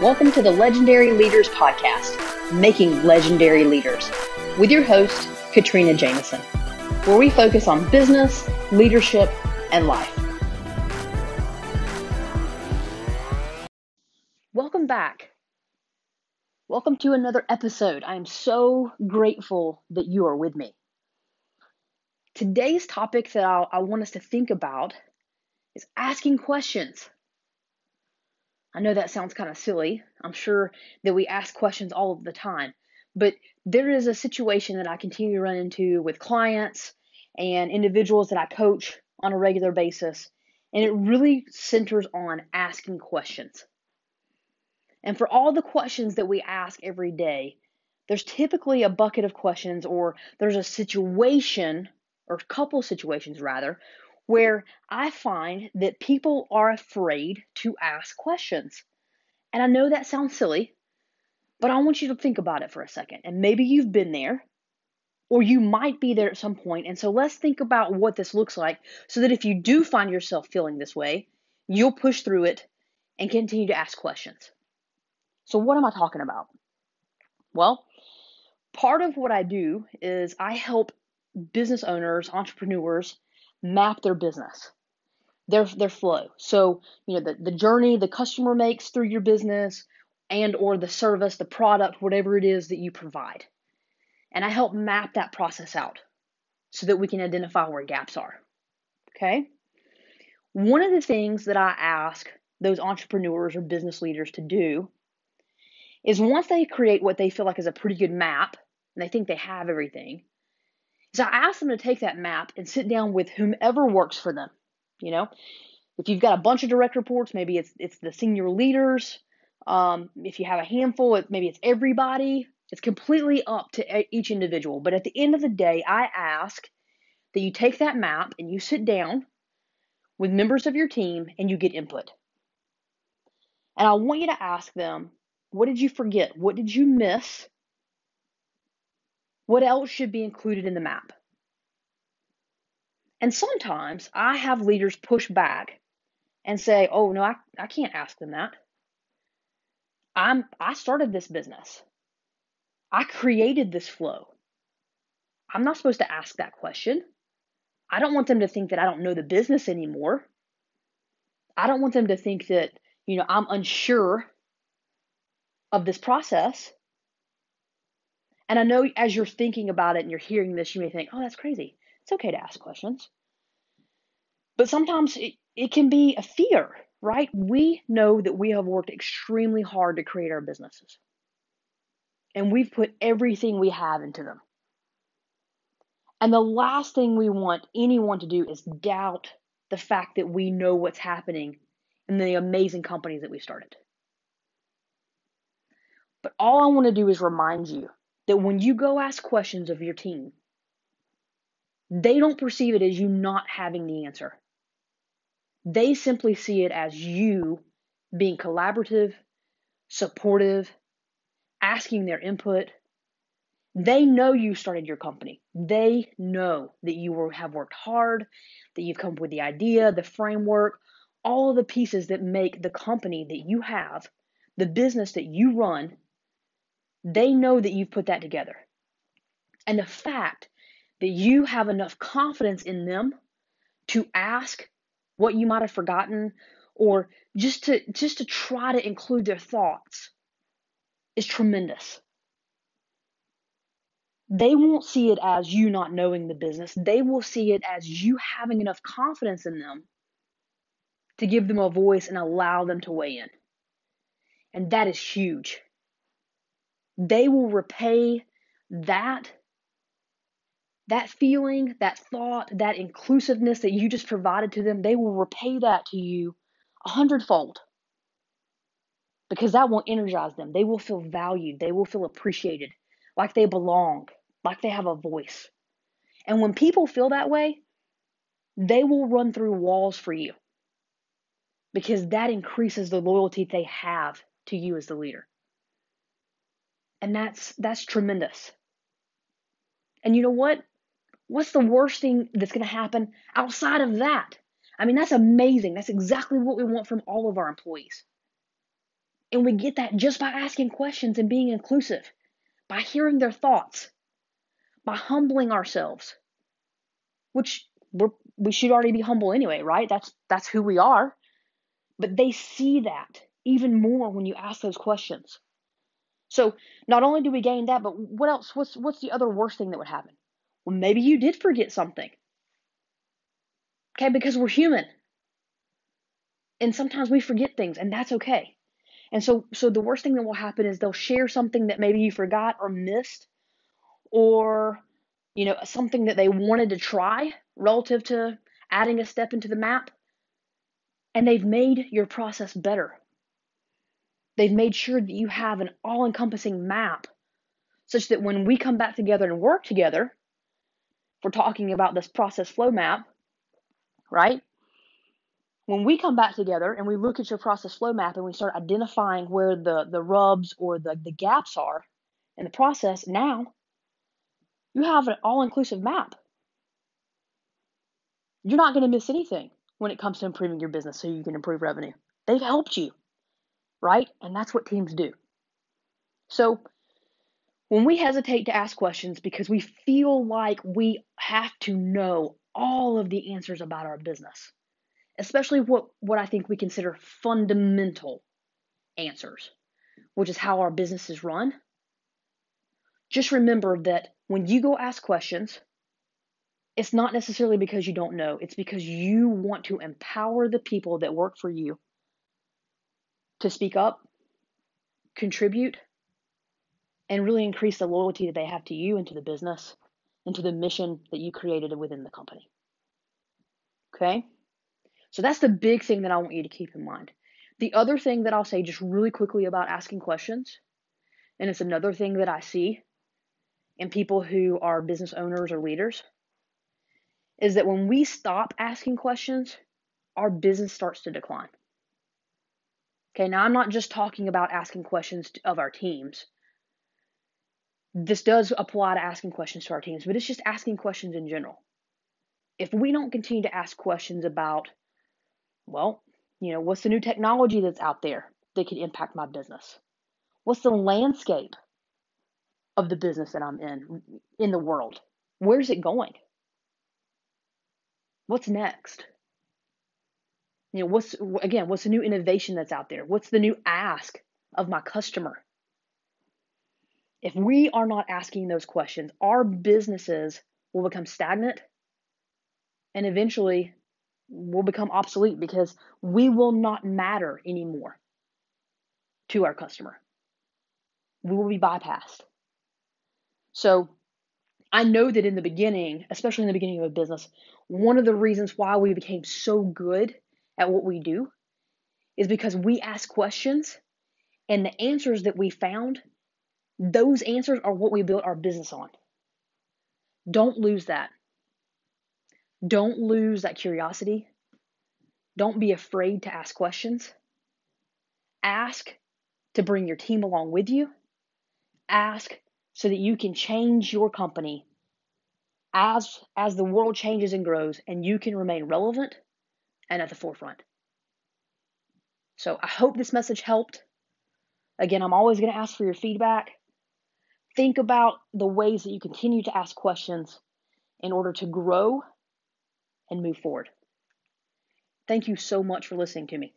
Welcome to the Legendary Leaders Podcast, Making Legendary Leaders, with your host, Katrina Jameson, where we focus on business, leadership, and life. Welcome back. Welcome to another episode. I am so grateful that you are with me. Today's topic that I'll, i want us to think about is asking questions. I know that sounds kind of silly. I'm sure that we ask questions all of the time. But there is a situation that I continue to run into with clients and individuals that I coach on a regular basis, and it really centers on asking questions. And for all the questions that we ask every day, there's typically a bucket of questions, or there's a situation, or a couple situations rather, where I find that people are afraid to ask questions. And I know that sounds silly, but I want you to think about it for a second. And maybe you've been there, or you might be there at some point. And so let's think about what this looks like so that if you do find yourself feeling this way, you'll push through it and continue to ask questions. So, what am I talking about? Well, part of what I do is I help business owners, entrepreneurs, map their business, their their flow. So, you know, the, the journey the customer makes through your business and or the service, the product, whatever it is that you provide. And I help map that process out so that we can identify where gaps are. Okay? One of the things that I ask those entrepreneurs or business leaders to do is once they create what they feel like is a pretty good map and they think they have everything, so I asked them to take that map and sit down with whomever works for them. You know, if you've got a bunch of direct reports, maybe it's it's the senior leaders. Um, if you have a handful, it, maybe it's everybody. It's completely up to each individual. But at the end of the day, I ask that you take that map and you sit down with members of your team and you get input. And I want you to ask them, what did you forget? What did you miss? What else should be included in the map? And sometimes I have leaders push back and say, oh, no, I, I can't ask them that. I'm, I started this business. I created this flow. I'm not supposed to ask that question. I don't want them to think that I don't know the business anymore. I don't want them to think that, you know, I'm unsure of this process. And I know as you're thinking about it and you're hearing this, you may think, oh, that's crazy. It's okay to ask questions. But sometimes it, it can be a fear, right? We know that we have worked extremely hard to create our businesses, and we've put everything we have into them. And the last thing we want anyone to do is doubt the fact that we know what's happening in the amazing companies that we started. But all I want to do is remind you that when you go ask questions of your team, they don't perceive it as you not having the answer. They simply see it as you being collaborative, supportive, asking their input. They know you started your company. They know that you have worked hard, that you've come up with the idea, the framework, all of the pieces that make the company that you have, the business that you run, they know that you've put that together. And the fact that you have enough confidence in them to ask what you might have forgotten or just to just to try to include their thoughts is tremendous. They won't see it as you not knowing the business. They will see it as you having enough confidence in them to give them a voice and allow them to weigh in. And that is huge they will repay that that feeling, that thought, that inclusiveness that you just provided to them, they will repay that to you a hundredfold. Because that will energize them. They will feel valued. They will feel appreciated, like they belong, like they have a voice. And when people feel that way, they will run through walls for you because that increases the loyalty they have to you as the leader. And that's that's tremendous. And you know what? What's the worst thing that's going to happen outside of that? I mean, that's amazing. That's exactly what we want from all of our employees. And we get that just by asking questions and being inclusive, by hearing their thoughts, by humbling ourselves, which we should already be humble anyway, right? That's that's who we are. But they see that even more when you ask those questions. So not only do we gain that, but what else? What's what's the other worst thing that would happen? Well, maybe you did forget something. Okay, because we're human. And sometimes we forget things, and that's okay. And so so the worst thing that will happen is they'll share something that maybe you forgot or missed or you know something that they wanted to try relative to adding a step into the map and they've made your process better. They've made sure that you have an all-encompassing map such that when we come back together and work together, if we're talking about this process flow map, right? when we come back together and we look at your process flow map and we start identifying where the, the rubs or the, the gaps are in the process, now you have an all inclusive map. You're not going to miss anything when it comes to improving your business so you can improve revenue. They've helped you, right? And that's what teams do. So when we hesitate to ask questions because we feel like we have to know all of the answers about our business, especially what, what I think we consider fundamental answers, which is how our business is run. Just remember that when you go ask questions, it's not necessarily because you don't know, it's because you want to empower the people that work for you to speak up, contribute, and really increase the loyalty that they have to you and to the business and to the mission that you created within the company. Okay? So that's the big thing that I want you to keep in mind. The other thing that I'll say just really quickly about asking questions, and it's another thing that I see in people who are business owners or leaders, is that when we stop asking questions, our business starts to decline. Okay, now I'm not just talking about asking questions of our teams. This does apply to asking questions to our teams, but it's just asking questions in general. If we don't continue to ask questions about well, you know, what's the new technology that's out there that could impact my business? What's the landscape of the business that I'm in in the world? Where's it going? What's next? You know, what's again, what's the new innovation that's out there? What's the new ask of my customer? If we are not asking those questions, our businesses will become stagnant and eventually will become obsolete because we will not matter anymore to our customer. We will be bypassed. So I know that in the beginning, especially in the beginning of a business, one of the reasons why we became so good at what we do is because we ask questions and the answers that we found, those answers are what we built our business on. Don't lose that. Don't lose that curiosity. Don't be afraid to ask questions. Ask to bring your team along with you. Ask so that you can change your company as as the world changes and grows and you can remain relevant and at the forefront. So I hope this message helped. Again, I'm always going to ask for your feedback. Think about the ways that you continue to ask questions in order to grow and move forward. Thank you so much for listening to me.